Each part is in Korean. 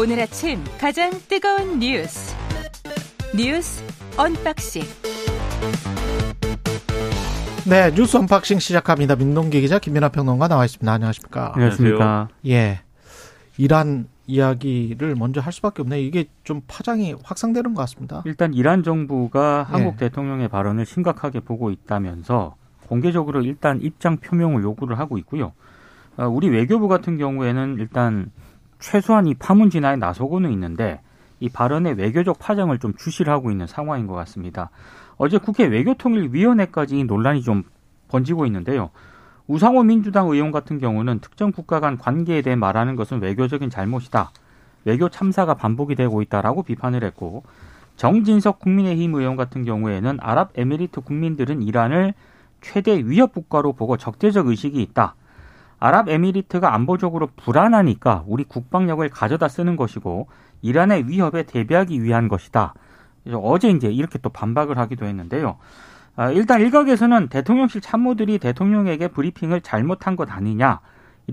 오늘 아침 가장 뜨거운 뉴스 뉴스 unboxing 네, 뉴스 unboxing 시작합니다. 민동기 기자 김민아 평론가 나와 있습니다. 안녕하십니까? 안녕하십니까? 예. 이란 이야기를 먼저 할 수밖에 없네. 이게 좀 파장이 확산되는 것 같습니다. 일단 이란 정부가 예. 한국 대통령의 발언을 심각하게 보고 있다면서 공개적으로 일단 입장 표명을 요구를 하고 있고요. 어, 우리 외교부 같은 경우에는 일단 최소한 이 파문 진화에 나서고는 있는데 이 발언의 외교적 파장을 좀 주시를 하고 있는 상황인 것 같습니다. 어제 국회 외교통일위원회까지 이 논란이 좀 번지고 있는데요. 우상호 민주당 의원 같은 경우는 특정 국가 간 관계에 대해 말하는 것은 외교적인 잘못이다. 외교 참사가 반복이 되고 있다라고 비판을 했고 정진석 국민의힘 의원 같은 경우에는 아랍에미리트 국민들은 이란을 최대 위협 국가로 보고 적대적 의식이 있다. 아랍에미리트가 안보적으로 불안하니까 우리 국방력을 가져다 쓰는 것이고 이란의 위협에 대비하기 위한 것이다. 어제 이제 이렇게 또 반박을 하기도 했는데요. 아, 일단 일각에서는 대통령실 참모들이 대통령에게 브리핑을 잘못한 것 아니냐.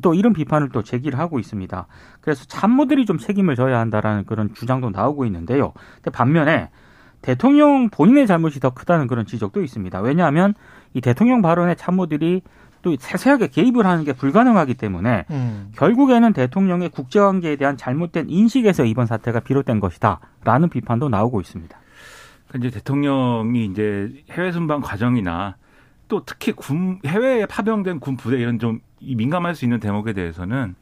또 이런 비판을 또 제기를 하고 있습니다. 그래서 참모들이 좀 책임을 져야 한다라는 그런 주장도 나오고 있는데요. 근데 반면에 대통령 본인의 잘못이 더 크다는 그런 지적도 있습니다. 왜냐하면 이 대통령 발언의 참모들이 또 세세하게 개입을 하는 게 불가능하기 때문에 음. 결국에는 대통령의 국제관계에 대한 잘못된 인식에서 이번 사태가 비롯된 것이다라는 비판도 나오고 있습니다. 이제 대통령이 이제 해외 순방 과정이나 또 특히 군 해외에 파병된 군 부대 이런 좀이 민감할 수 있는 대목에 대해서는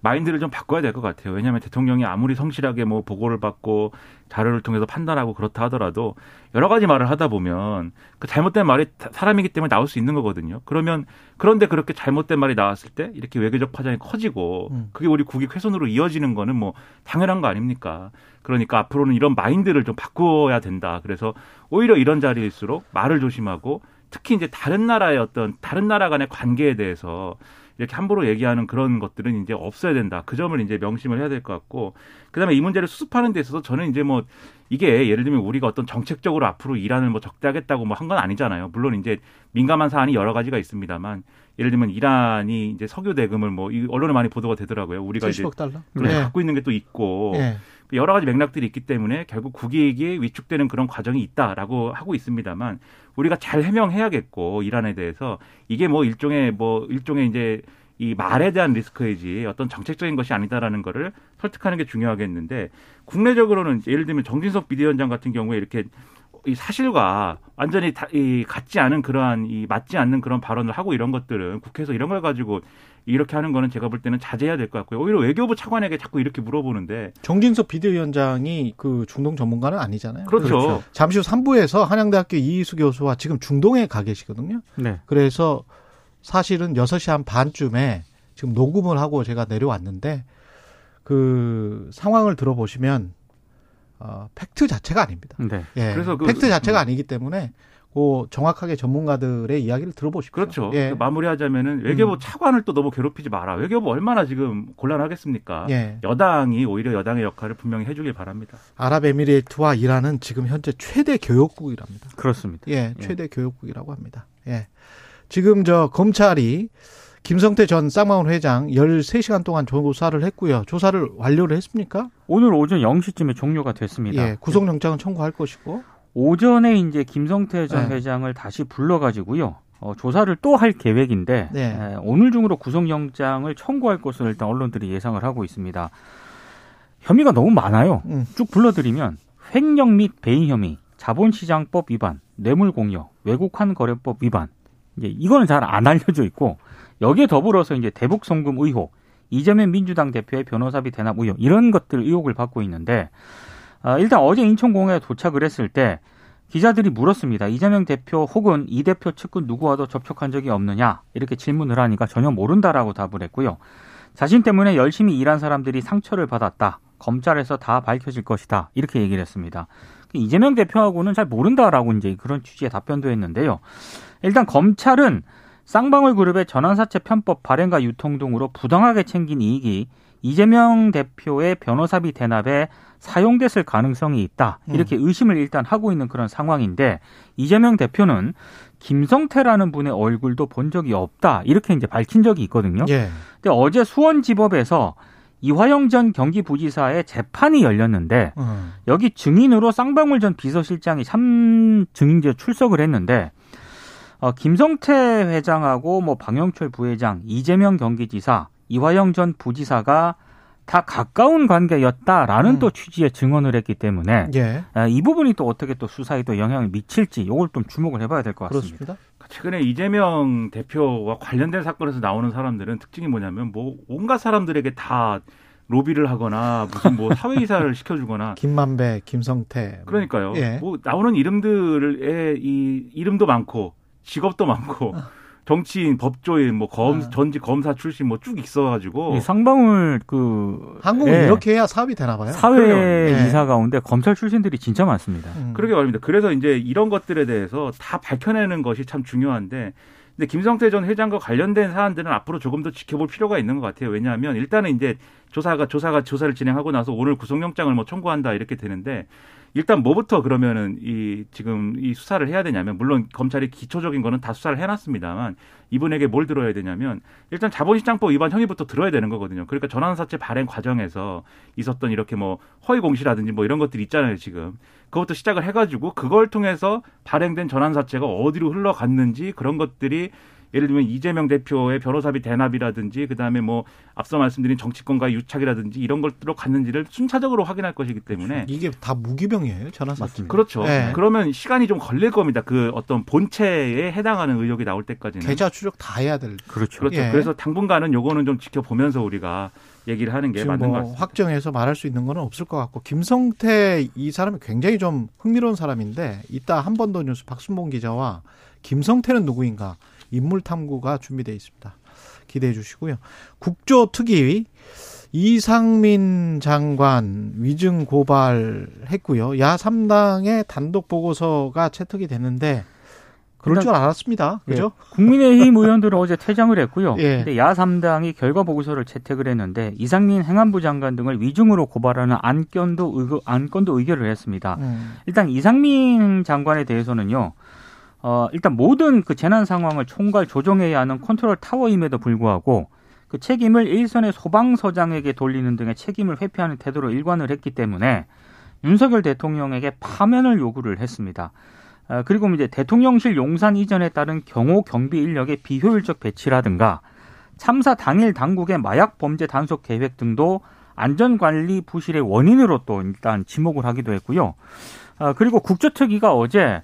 마인드를 좀 바꿔야 될 것 같아요. 왜냐하면 대통령이 아무리 성실하게 뭐 보고를 받고 자료를 통해서 판단하고 그렇다 하더라도 여러 가지 말을 하다 보면 그 잘못된 말이 다- 사람이기 때문에 나올 수 있는 거거든요. 그러면 그런데 그렇게 잘못된 말이 나왔을 때 이렇게 외교적 파장이 커지고 음. 그게 우리 국익 훼손으로 이어지는 거는 뭐 당연한 거 아닙니까? 그러니까 앞으로는 이런 마인드를 좀 바꾸어야 된다. 그래서 오히려 이런 자리일수록 말을 조심하고 특히 이제 다른 나라의 어떤 다른 나라 간의 관계에 대해서 이렇게 함부로 얘기하는 그런 것들은 이제 없어야 된다. 그 점을 이제 명심을 해야 될 것 같고, 그 다음에 이 문제를 수습하는 데 있어서 저는 이제 뭐 이게 예를 들면 우리가 어떤 정책적으로 앞으로 이란을 뭐 적대하겠다고 뭐 한 건 아니잖아요. 물론 이제 민감한 사안이 여러 가지가 있습니다만, 예를 들면 이란이 이제 석유 대금을 뭐이 언론에 많이 보도가 되더라고요. 우리가 이제 70억 달러? 그렇죠. 예. 갖고 있는 게 또 있고 예. 여러 가지 맥락들이 있기 때문에 결국 국익이 위축되는 그런 과정이 있다라고 하고 있습니다만 우리가 잘 해명해야겠고 이란에 대해서. 이게 뭐 일종의 뭐 일종의 이제 이 말에 대한 리스크이지 어떤 정책적인 것이 아니다라는 거를 설득하는 게 중요하겠는데 국내적으로는 예를 들면 정진석 비대위원장 같은 경우에 이렇게 이 사실과 완전히 다, 이 같지 않은 그러한 이 맞지 않는 그런 발언을 하고 이런 것들은 국회에서 이런 걸 가지고 이렇게 하는 거는 제가 볼 때는 자제해야 될 것 같고요. 오히려 외교부 차관에게 자꾸 이렇게 물어보는데 정진석 비대위원장이 그 중동 전문가는 아니잖아요. 그렇죠. 잠시 후 3부에서 한양대학교 이희수 교수와 지금 중동에 가 계시거든요. 네. 그래서 사실은 6시 한 반쯤에 지금 녹음을 하고 제가 내려왔는데 그 상황을 들어보시면 어, 팩트 자체가 아닙니다. 네. 예. 그래서 그- 팩트 자체가 음. 아니기 때문에 그 정확하게 전문가들의 이야기를 들어보십시오. 그렇죠. 예. 마무리하자면은 외교부 음. 차관을 또 너무 괴롭히지 마라. 외교부 얼마나 지금 곤란하겠습니까? 예. 여당이 오히려 여당의 역할을 분명히 해주길 바랍니다. 아랍에미리트와 이란은 지금 현재 최대 교역국이랍니다. 그렇습니다. 예, 최대 교역국이라고 합니다. 예. 지금 저 검찰이 김성태 전 쌍방울 회장 13시간 동안 조사를 했고요. 조사를 완료를 했습니까? 오늘 오전 0시쯤에 종료가 됐습니다. 예, 구속영장은 청구할 것이고. 오전에 이제 김성태 전 네. 회장을 다시 불러가지고요. 어, 조사를 또 할 계획인데 네. 에, 오늘 중으로 구속영장을 청구할 것으로 일단 언론들이 예상을 하고 있습니다. 혐의가 너무 많아요. 음. 쭉 불러드리면 횡령 및 배임 혐의, 자본시장법 위반, 뇌물공여, 외국환 거래법 위반. 이제 이거는 잘 안 알려져 있고 여기에 더불어서 이제 대북 송금 의혹, 이재명 민주당 대표의 변호사비 대납 의혹 이런 것들 의혹을 받고 있는데 아, 일단 어제 인천공항에 도착을 했을 때 기자들이 물었습니다. 이재명 대표 혹은 이 대표 측근 누구와도 접촉한 적이 없느냐 이렇게 질문을 하니까 전혀 모른다라고 답을 했고요. 자신 때문에 열심히 일한 사람들이 상처를 받았다. 검찰에서 다 밝혀질 것이다. 이렇게 얘기를 했습니다. 이재명 대표하고는 잘 모른다라고 이제 그런 취지의 답변도 했는데요. 일단 검찰은 쌍방울 그룹의 전환사채 편법 발행과 유통 등으로 부당하게 챙긴 이익이 이재명 대표의 변호사비 대납에 사용됐을 가능성이 있다. 이렇게 의심을 일단 하고 있는 그런 상황인데 이재명 대표는 김성태라는 분의 얼굴도 본 적이 없다. 이렇게 이제 밝힌 적이 있거든요. 예. 근데 어제 수원지법에서 이화영 전 경기부지사의 재판이 열렸는데 음. 여기 증인으로 쌍방울 전 비서실장이 참 증인제 출석을 했는데 어, 김성태 회장하고 뭐 방영철 부회장, 이재명 경기지사, 이화영 전 부지사가 다 가까운 관계였다라는 음. 또 취지의 증언을 했기 때문에 예. 아, 이 부분이 또 어떻게 또 수사에 또 영향을 미칠지 이걸 좀 주목을 해봐야 될 것 같습니다. 그렇습니다. 최근에 이재명 대표와 관련된 사건에서 나오는 사람들은 특징이 뭐냐면 뭐 온갖 사람들에게 다 로비를 하거나 무슨 뭐 사회 이사를 시켜주거나 김만배, 김성태. 그러니까요. 예. 뭐 나오는 이름들의 이 이름도 많고 직업도 많고 정치인, 법조인, 뭐 검, 아. 전직 검사 출신 뭐 쭉 있어가지고 이 쌍방울 그 한국은 예, 이렇게 해야 사업이 되나 봐요. 사회 예. 이사 가운데 검찰 출신들이 진짜 많습니다. 음. 그러게 말입니다. 그래서 이제 이런 것들에 대해서 다 밝혀내는 것이 참 중요한데, 근데 김성태 전 회장과 관련된 사안들은 앞으로 조금 더 지켜볼 필요가 있는 것 같아요. 왜냐하면 일단은 이제 조사가 조사가 조사를 진행하고 나서 오늘 구속영장을 뭐 청구한다 이렇게 되는데. 일단 뭐부터 그러면은 이 지금 이 수사를 해야 되냐면 물론 검찰이 기초적인 거는 다 수사를 해놨습니다만 이분에게 뭘 들어야 되냐면 일단 자본시장법 위반 혐의부터 들어야 되는 거거든요. 그러니까 전환사채 발행 과정에서 있었던 이렇게 뭐 허위 공시라든지 뭐 이런 것들이 있잖아요 지금 그것도 시작을 해가지고 그걸 통해서 발행된 전환사채가 어디로 흘러갔는지 그런 것들이 예를 들면 이재명 대표의 변호사비 대납이라든지 그다음에 뭐 앞서 말씀드린 정치권과의 유착이라든지 이런 것들로 갔는지를 순차적으로 확인할 것이기 때문에 이게 다 무기병이에요. 맞습니다. 그렇죠. 네. 그러면 시간이 좀 걸릴 겁니다. 그 어떤 본체에 해당하는 의혹이 나올 때까지는. 계좌 추적 다 해야 될. 그렇죠. 그렇죠. 예. 그래서 당분간은 요거는 좀 지켜보면서 우리가 얘기를 하는 게 지금 맞는 것뭐 같습니다. 확정해서 말할 수 있는 건 없을 것 같고 김성태 이 사람이 굉장히 좀 흥미로운 사람인데 이따 한 번 더 뉴스 박순봉 기자와 김성태는 누구인가 인물 탐구가 준비되어 있습니다. 기대해 주시고요. 국조 특위 이상민 장관 위증 고발했고요. 야 3당의 단독 보고서가 채택이 됐는데 그럴 줄 알았습니다. 그죠? 예, 국민의힘 의원들은 어제 퇴장을 했고요. 예. 근데 야 3당이 결과 보고서를 채택을 했는데 이상민 행안부 장관 등을 위증으로 고발하는 안건도 의거, 안건도 의결을 했습니다. 음. 일단 이상민 장관에 대해서는요. 어, 일단 모든 그 재난 상황을 총괄 조정해야 하는 컨트롤 타워임에도 불구하고 그 책임을 일선의 소방서장에게 돌리는 등의 책임을 회피하는 태도로 일관을 했기 때문에 윤석열 대통령에게 파면을 요구를 했습니다. 어, 그리고 이제 대통령실 용산 이전에 따른 경호 경비 인력의 비효율적 배치라든가 참사 당일 당국의 마약 범죄 단속 계획 등도 안전관리 부실의 원인으로 또 일단 지목을 하기도 했고요. 어, 그리고 국조특위가 어제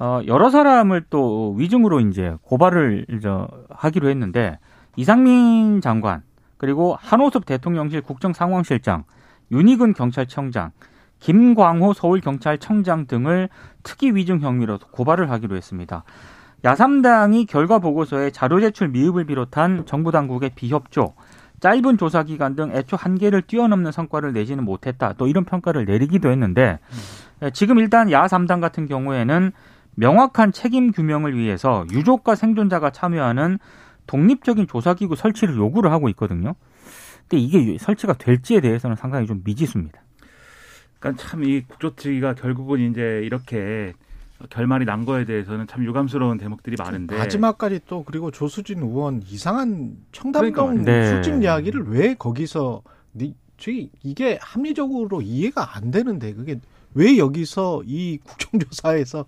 어, 여러 사람을 또 위증으로 이제 고발을 저, 하기로 했는데 이상민 장관 그리고 한호섭 대통령실 국정상황실장 윤희근 경찰청장 김광호 서울경찰청장 등을 특이 위증 혐의로 고발을 하기로 했습니다. 야삼당이 결과 보고서에 자료 제출 미흡을 비롯한 정부 당국의 비협조, 짧은 조사 기간 등 애초 한계를 뛰어넘는 성과를 내지는 못했다. 또 이런 평가를 내리기도 했는데 예, 지금 일단 야3당 같은 경우에는 명확한 책임 규명을 위해서 유족과 생존자가 참여하는 독립적인 조사기구 설치를 요구를 하고 있거든요. 근데 이게 설치가 될지에 대해서는 상당히 좀 미지수입니다. 그러니까 참 이 국조특위가 결국은 이제 이렇게 결말이 난 거에 대해서는 참 유감스러운 대목들이 많은데 마지막까지 또 그리고 조수진 의원 이상한 그러니까 청담동 말이에요. 네. 술집 이야기를 왜 거기서 니- 저기 이게 합리적으로 이해가 안 되는데 그게 왜 여기서 이 국정조사에서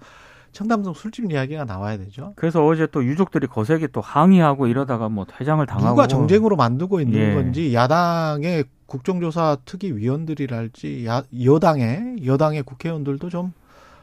청담동 술집 이야기가 나와야 되죠? 그래서 어제 또 유족들이 거세게 또 항의하고 이러다가 뭐 퇴장을 당하고 누가 정쟁으로 만들고 있는 예. 건지 야당의 국정조사 특위 위원들이랄지 야, 여당의 여당의 국회의원들도 좀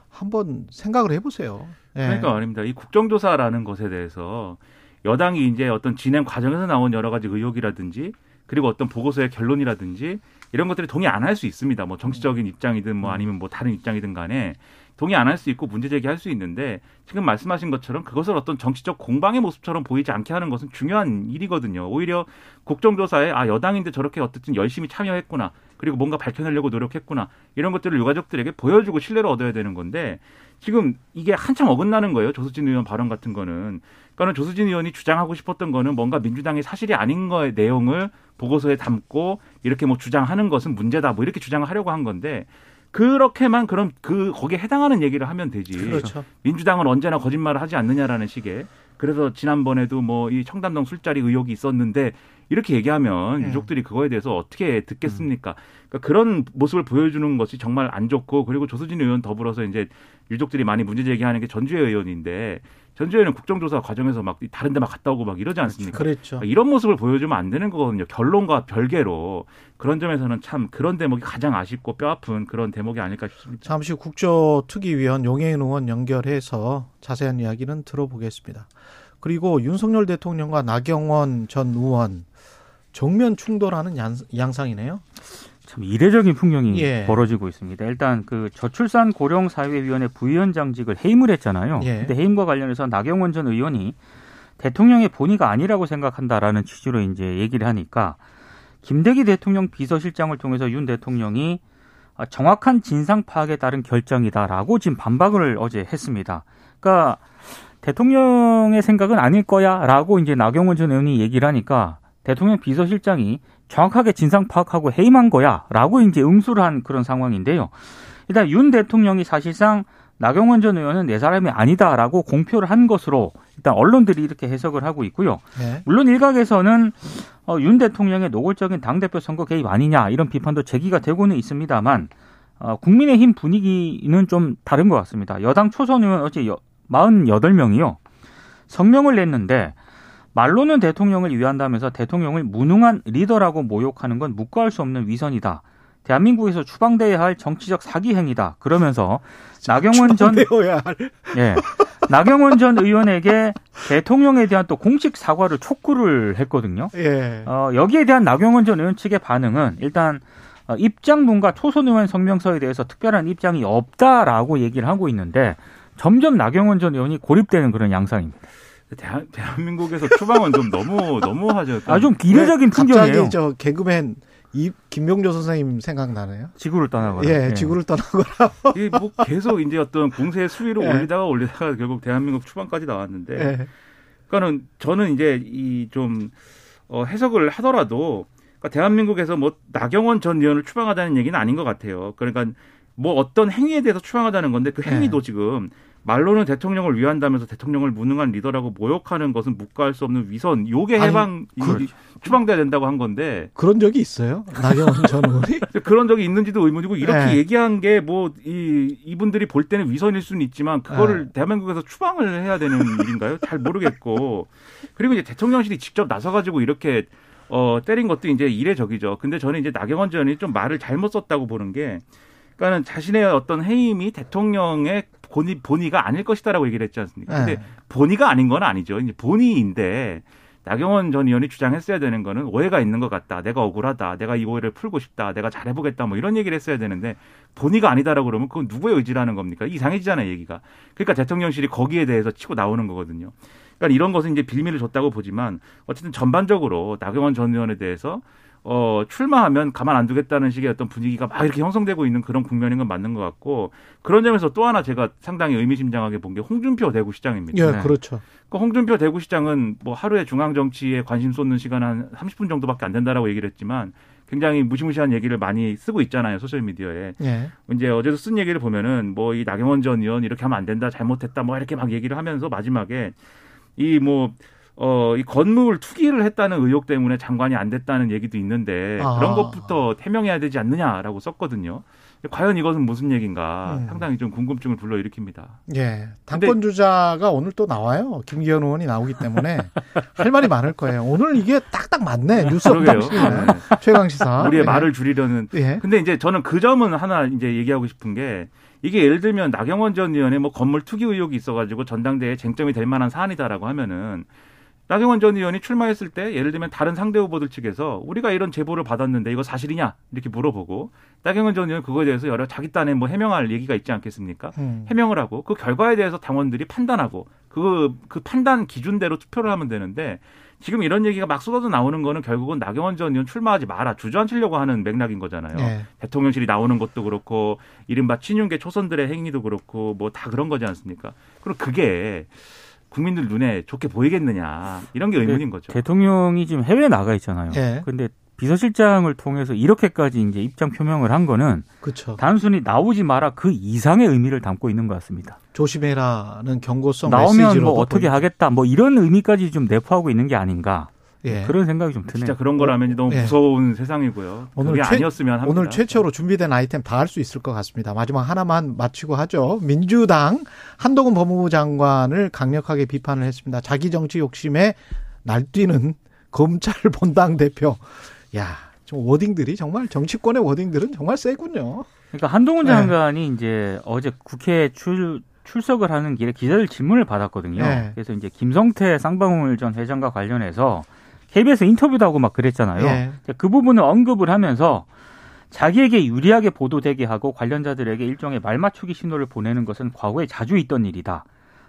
한번 생각을 해보세요. 예. 그러니까 말입니다. 이 국정조사라는 것에 대해서 여당이 이제 어떤 진행 과정에서 나온 여러 가지 의혹이라든지 그리고 어떤 보고서의 결론이라든지 이런 것들이 동의 안 할 수 있습니다. 뭐 정치적인 입장이든 뭐 아니면 뭐 다른 입장이든 간에 동의 안 할 수 있고 문제 제기할 수 있는데 지금 말씀하신 것처럼 그것을 어떤 정치적 공방의 모습처럼 보이지 않게 하는 것은 중요한 일이거든요. 오히려 국정조사에 아 여당인데 저렇게 어쨌든 열심히 참여했구나 그리고 뭔가 밝혀내려고 노력했구나 이런 것들을 유가족들에게 보여주고 신뢰를 얻어야 되는 건데 지금 이게 한참 어긋나는 거예요. 조수진 의원 발언 같은 거는. 그러니까는 조수진 의원이 주장하고 싶었던 거는 뭔가 민주당이 사실이 아닌 거의 내용을 보고서에 담고 이렇게 뭐 주장하는 것은 문제다 뭐 이렇게 주장을 하려고 한 건데 그렇게만 그럼 그 거기에 해당하는 얘기를 하면 되지. 그렇죠. 민주당은 언제나 거짓말을 하지 않느냐라는 식의 그래서 지난번에도 뭐 이 청담동 술자리 의혹이 있었는데 이렇게 얘기하면 네. 유족들이 그거에 대해서 어떻게 듣겠습니까? 그러니까 그런 모습을 보여주는 것이 정말 안 좋고 그리고 조수진 의원 더불어서 이제 유족들이 많이 문제 제기하는 게 전주의 의원인데 전주의 의원은 국정조사 과정에서 막 다른 데 막 갔다 오고 막 이러지 않습니까? 그랬죠. 이런 모습을 보여주면 안 되는 거거든요. 결론과 별개로 그런 점에서는 참 그런 대목이 가장 아쉽고 뼈아픈 그런 대목이 아닐까 싶습니다. 잠시 국조특위위원 용해인 의원 연결해서 자세한 이야기는 들어보겠습니다. 그리고 윤석열 대통령과 나경원 전 의원 정면 충돌하는 양, 양상이네요. 참 이례적인 풍경이 예. 벌어지고 있습니다. 일단 그 저출산 고령 사회위원회 부위원장직을 해임을 했잖아요. 예. 근데 해임과 관련해서 나경원 전 의원이 대통령의 본의가 아니라고 생각한다라는 취지로 이제 얘기를 하니까 김대기 대통령 비서실장을 통해서 윤 대통령이 아, 정확한 진상 파악에 따른 결정이다라고 지금 반박을 어제 했습니다. 그러니까 대통령의 생각은 아닐 거야라고 이제 나경원 전 의원이 얘기를 하니까 대통령 비서실장이 정확하게 진상 파악하고 해임한 거야라고 이제 응수를 한 그런 상황인데요. 일단 윤 대통령이 사실상 나경원 전 의원은 내 사람이 아니다라고 공표를 한 것으로 일단 언론들이 이렇게 해석을 하고 있고요. 네. 물론 일각에서는 어, 윤 대통령의 노골적인 당대표 선거 개입 아니냐 이런 비판도 제기가 되고는 있습니다만 어, 국민의힘 분위기는 좀 다른 것 같습니다. 여당 초선 의원 어제 여, 48명이요. 성명을 냈는데 말로는 대통령을 위한다면서 대통령을 무능한 리더라고 모욕하는 건 묵과할 수 없는 위선이다. 대한민국에서 추방돼야 할 정치적 사기 행위다. 그러면서 나경원 전. 예. 나경원 전 의원에게 대통령에 대한 또 공식 사과를 촉구를 했거든요. 예. 어, 여기에 대한 나경원 전 의원 측의 반응은 일단 어, 입장문과 초선 의원 성명서에 대해서 특별한 입장이 없다라고 얘기를 하고 있는데 점점 나경원 전 의원이 고립되는 그런 양상입니다. 대한, 대한민국에서 추방은 좀 너무 너무하죠. 아, 좀 이례적인 풍경이에요. 네, 갑자기 저 개그맨 이 김명조 선생님 생각나네요. 지구를 떠나거나. 예, 지구를 떠나거나. 이게 뭐 계속 이제 어떤 공세 수위를 예. 올리다가 올리다가 결국 대한민국 추방까지 나왔는데 예. 그러니까는 저는 이제 이좀 어, 해석을 하더라도 그러니까 대한민국에서 뭐 나경원 전 의원을 추방하다는 얘기는 아닌 것 같아요. 그러니까 뭐 어떤 행위에 대해서 추방하다는 건데 그 행위도 네. 지금 말로는 대통령을 위한다면서 대통령을 무능한 리더라고 모욕하는 것은 묵과할 수 없는 위선. 요게 해방 이- 그렇죠. 추방돼야 된다고 한 건데 그런 적이 있어요? 나경원 전 의원이? 그런 적이 있는지도 의문이고 이렇게 네. 얘기한 게 뭐 이 이분들이 볼 때는 위선일 수는 있지만 그거를 네. 대한민국에서 추방을 해야 되는 일인가요? 잘 모르겠고 그리고 이제 대통령실이 직접 나서 가지고 이렇게 어 때린 것도 이제 이례적이죠. 근데 저는 이제 나경원 전 의원이 좀 말을 잘못 썼다고 보는 게 그러니까는 자신의 어떤 해임이 대통령의 본의 본의가 아닐 것이다라고 얘기를 했지 않습니까? 근데 네. 본의가 아닌 건 아니죠. 이제 본의인데 나경원 전 의원이 주장했어야 되는 거는 오해가 있는 것 같다. 내가 억울하다. 내가 이 오해를 풀고 싶다. 내가 잘해보겠다. 뭐 이런 얘기를 했어야 되는데 본의가 아니다라고 그러면 그건 누구의 의지라는 겁니까? 이상해지잖아요, 얘기가. 그러니까 대통령실이 거기에 대해서 치고 나오는 거거든요. 그러니까 이런 것은 이제 빌미를 줬다고 보지만 어쨌든 전반적으로 나경원 전 의원에 대해서 어, 출마하면 가만 안 두겠다는 식의 어떤 분위기가 막 이렇게 형성되고 있는 그런 국면인 건 맞는 것 같고 그런 점에서 또 하나 제가 상당히 의미심장하게 본 게 홍준표 대구시장입니다. 예, 네. 그렇죠. 그 홍준표 대구시장은 뭐 하루에 중앙 정치에 관심 쏟는 시간 한 30분 정도밖에 안 된다라고 얘기를 했지만 굉장히 무시무시한 얘기를 많이 쓰고 있잖아요 소셜 미디어에 예. 이제 어제도 쓴 얘기를 보면은 뭐 이 나경원 전 의원 이렇게 하면 안 된다 잘못했다 뭐 이렇게 막 얘기를 하면서 마지막에 이뭐 어, 이 건물 투기를 했다는 의혹 때문에 장관이 안 됐다는 얘기도 있는데 아. 그런 것부터 해명해야 되지 않느냐라고 썼거든요. 과연 이것은 무슨 얘기인가 음. 상당히 좀 궁금증을 불러일으킵니다. 예. 당권 주자가 오늘 또 나와요. 김기현 의원이 나오기 때문에 할 말이 많을 거예요. 오늘 이게 딱딱 맞네. 뉴스 그러게요. 방식이네. 네. 최강 시사. 우리의 예. 말을 줄이려는 예. 근데 이제 저는 그 점은 하나 이제 얘기하고 싶은 게 이게 예를 들면 나경원 전 의원의 뭐 건물 투기 의혹이 있어 가지고 전당대회 쟁점이 될 만한 사안이다라고 하면은 나경원 전 의원이 출마했을 때 예를 들면 다른 상대 후보들 측에서 우리가 이런 제보를 받았는데 이거 사실이냐 이렇게 물어보고 나경원 전 의원 그거에 대해서 여러 자기 딴에 뭐 해명할 얘기가 있지 않겠습니까? 음. 해명을 하고 그 결과에 대해서 당원들이 판단하고 그, 그 판단 기준대로 투표를 하면 되는데 지금 이런 얘기가 막 쏟아져 나오는 거는 결국은 나경원 전 의원 출마하지 마라 주저앉히려고 하는 맥락인 거잖아요. 예. 대통령실이 나오는 것도 그렇고 이른바 친윤계 초선들의 행위도 그렇고 뭐 다 그런 거지 않습니까? 그럼 그게 국민들 눈에 좋게 보이겠느냐 이런 게 의문인 거죠. 대통령이 지금 해외에 나가 있잖아요. 예. 근데 비서실장을 통해서 이렇게까지 이제 입장 표명을 한 거는 그렇죠. 단순히 나오지 마라 그 이상의 의미를 담고 있는 것 같습니다. 조심해라는 경고성 나오면 메시지로도 뭐 어떻게 보입니다. 하겠다 뭐 이런 의미까지 좀 내포하고 있는 게 아닌가 예. 그런 생각이 좀 드네요. 진짜 그런 거라면 너무 예. 무서운 세상이고요. 오늘 그게 최- 아니었으면 합니다. 오늘 최초로 준비된 아이템 다 할 수 있을 것 같습니다. 마지막 하나만 마치고 하죠. 민주당 한동훈 법무부 장관을 강력하게 비판을 했습니다. 자기 정치 욕심에 날뛰는 검찰 본당 대표. 야, 좀 워딩들이 정말 정치권의 워딩들은 정말 세군요. 그러니까 한동훈 네. 장관이 이제 어제 국회 출 출석을 하는 길에 기자들 질문을 받았거든요. 네. 그래서 이제 김성태 쌍방울 전 회장과 관련해서 KBS 인터뷰도 하고 막 그랬잖아요. 예. 그 부분을 언급을 하면서 자기에게 유리하게 보도되게 하고 관련자들에게 일종의 말맞추기 신호를 보내는 것은 과거에 자주 있던 일이다.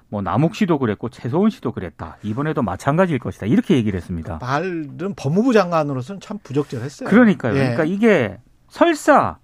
뭐 남욱 씨도 그랬고 최소은 씨도 그랬다. 이번에도 마찬가지일 것이다. 이렇게 얘기를 했습니다. 말은 법무부 장관으로서는 참 부적절했어요. 그러니까요. 예. 그러니까 이게 설사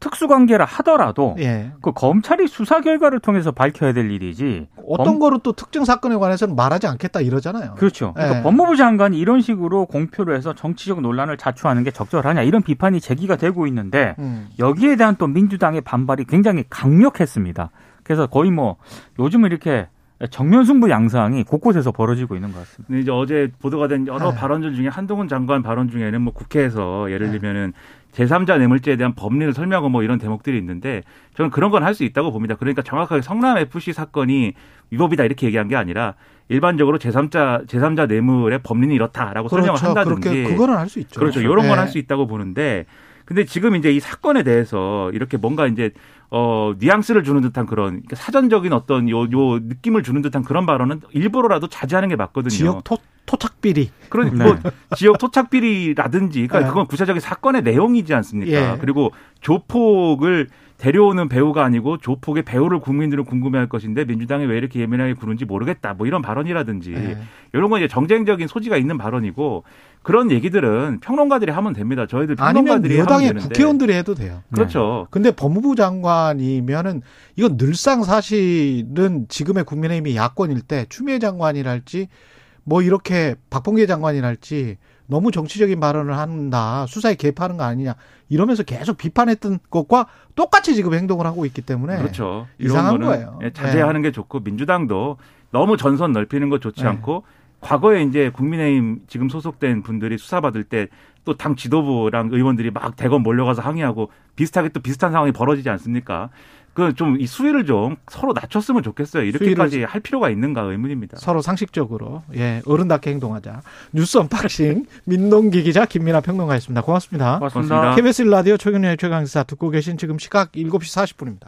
특수관계라 하더라도 예. 그 검찰이 수사 결과를 통해서 밝혀야 될 일이지. 어떤 범- 거로 또 특정 사건에 관해서는 말하지 않겠다 이러잖아요. 그렇죠. 그러니까 예. 법무부 장관이 이런 식으로 공표를 해서 정치적 논란을 자초하는 게 적절하냐 이런 비판이 제기가 되고 있는데 음. 여기에 대한 또 민주당의 반발이 굉장히 강력했습니다. 그래서 거의 뭐 요즘은 이렇게 정면 승부 양상이 곳곳에서 벌어지고 있는 것 같습니다. 근데 이제 어제 보도가 된 여러 네. 발언들 중에 한동훈 장관 발언 중에는 뭐 국회에서 예를 네. 들면은 제3자 뇌물죄에 대한 법리를 설명하고 뭐 이런 대목들이 있는데 저는 그런 건 할 수 있다고 봅니다. 그러니까 정확하게 성남 FC 사건이 위법이다 이렇게 얘기한 게 아니라 일반적으로 제3자 제3자 뇌물의 법리는 이렇다라고 설명을 그렇죠. 한다든지 그렇게 그거는 할 수 있죠. 그렇죠. 이런 예. 건할 수 있다고 보는데 근데 지금 이제 이 사건에 대해서 이렇게 뭔가 이제 어 뉘앙스를 주는 듯한 그런 그러니까 사전적인 어떤 요 요 느낌을 주는 듯한 그런 발언은 일부러라도 자제하는 게 맞거든요. 지역 토, 토착 비리. 그러니까 네. 뭐 지역 토착 비리라든지 그러니까 네. 그건 구체적인 사건의 내용이지 않습니까? 예. 그리고 조폭을 데려오는 배우가 아니고 조폭의 배우를 국민들은 궁금해할 것인데 민주당이 왜 이렇게 예민하게 구는지 모르겠다. 뭐 이런 발언이라든지 예. 이런 건 이제 정쟁적인 소지가 있는 발언이고 그런 얘기들은 평론가들이 하면 됩니다. 저희들 아니면 평론가들이 하면 여당의 국회의원들이 해도 돼요. 그렇죠. 근데 법무부 장관이면은 이건 늘상 사실은 지금의 국민의힘이 야권일 때 추미애 장관이랄지 뭐 이렇게 박봉계 장관이랄지 너무 정치적인 발언을 한다 수사에 개입하는 거 아니냐 이러면서 계속 비판했던 것과 똑같이 지금 행동을 하고 있기 때문에 그렇죠. 이상한 거예요. 예, 자제하는 게 좋고 민주당도 너무 전선 넓히는 거 좋지 네. 않고 과거에 이제 국민의힘 지금 소속된 분들이 수사받을 때 또 당 지도부랑 의원들이 막 대거 몰려가서 항의하고 비슷하게 또 비슷한 상황이 벌어지지 않습니까? 그좀 이 수위를 좀 서로 낮췄으면 좋겠어요. 이렇게까지 할 필요가 있는가 의문입니다. 서로 상식적으로 예 어른답게 행동하자 뉴스 unboxing 민동기 기자 김민아 평론가였습니다 고맙습니다. 고맙습니다. 고맙습니다. KBS 라디오 최경영의 최강시사 듣고 계신 지금 시각 7시 40분입니다.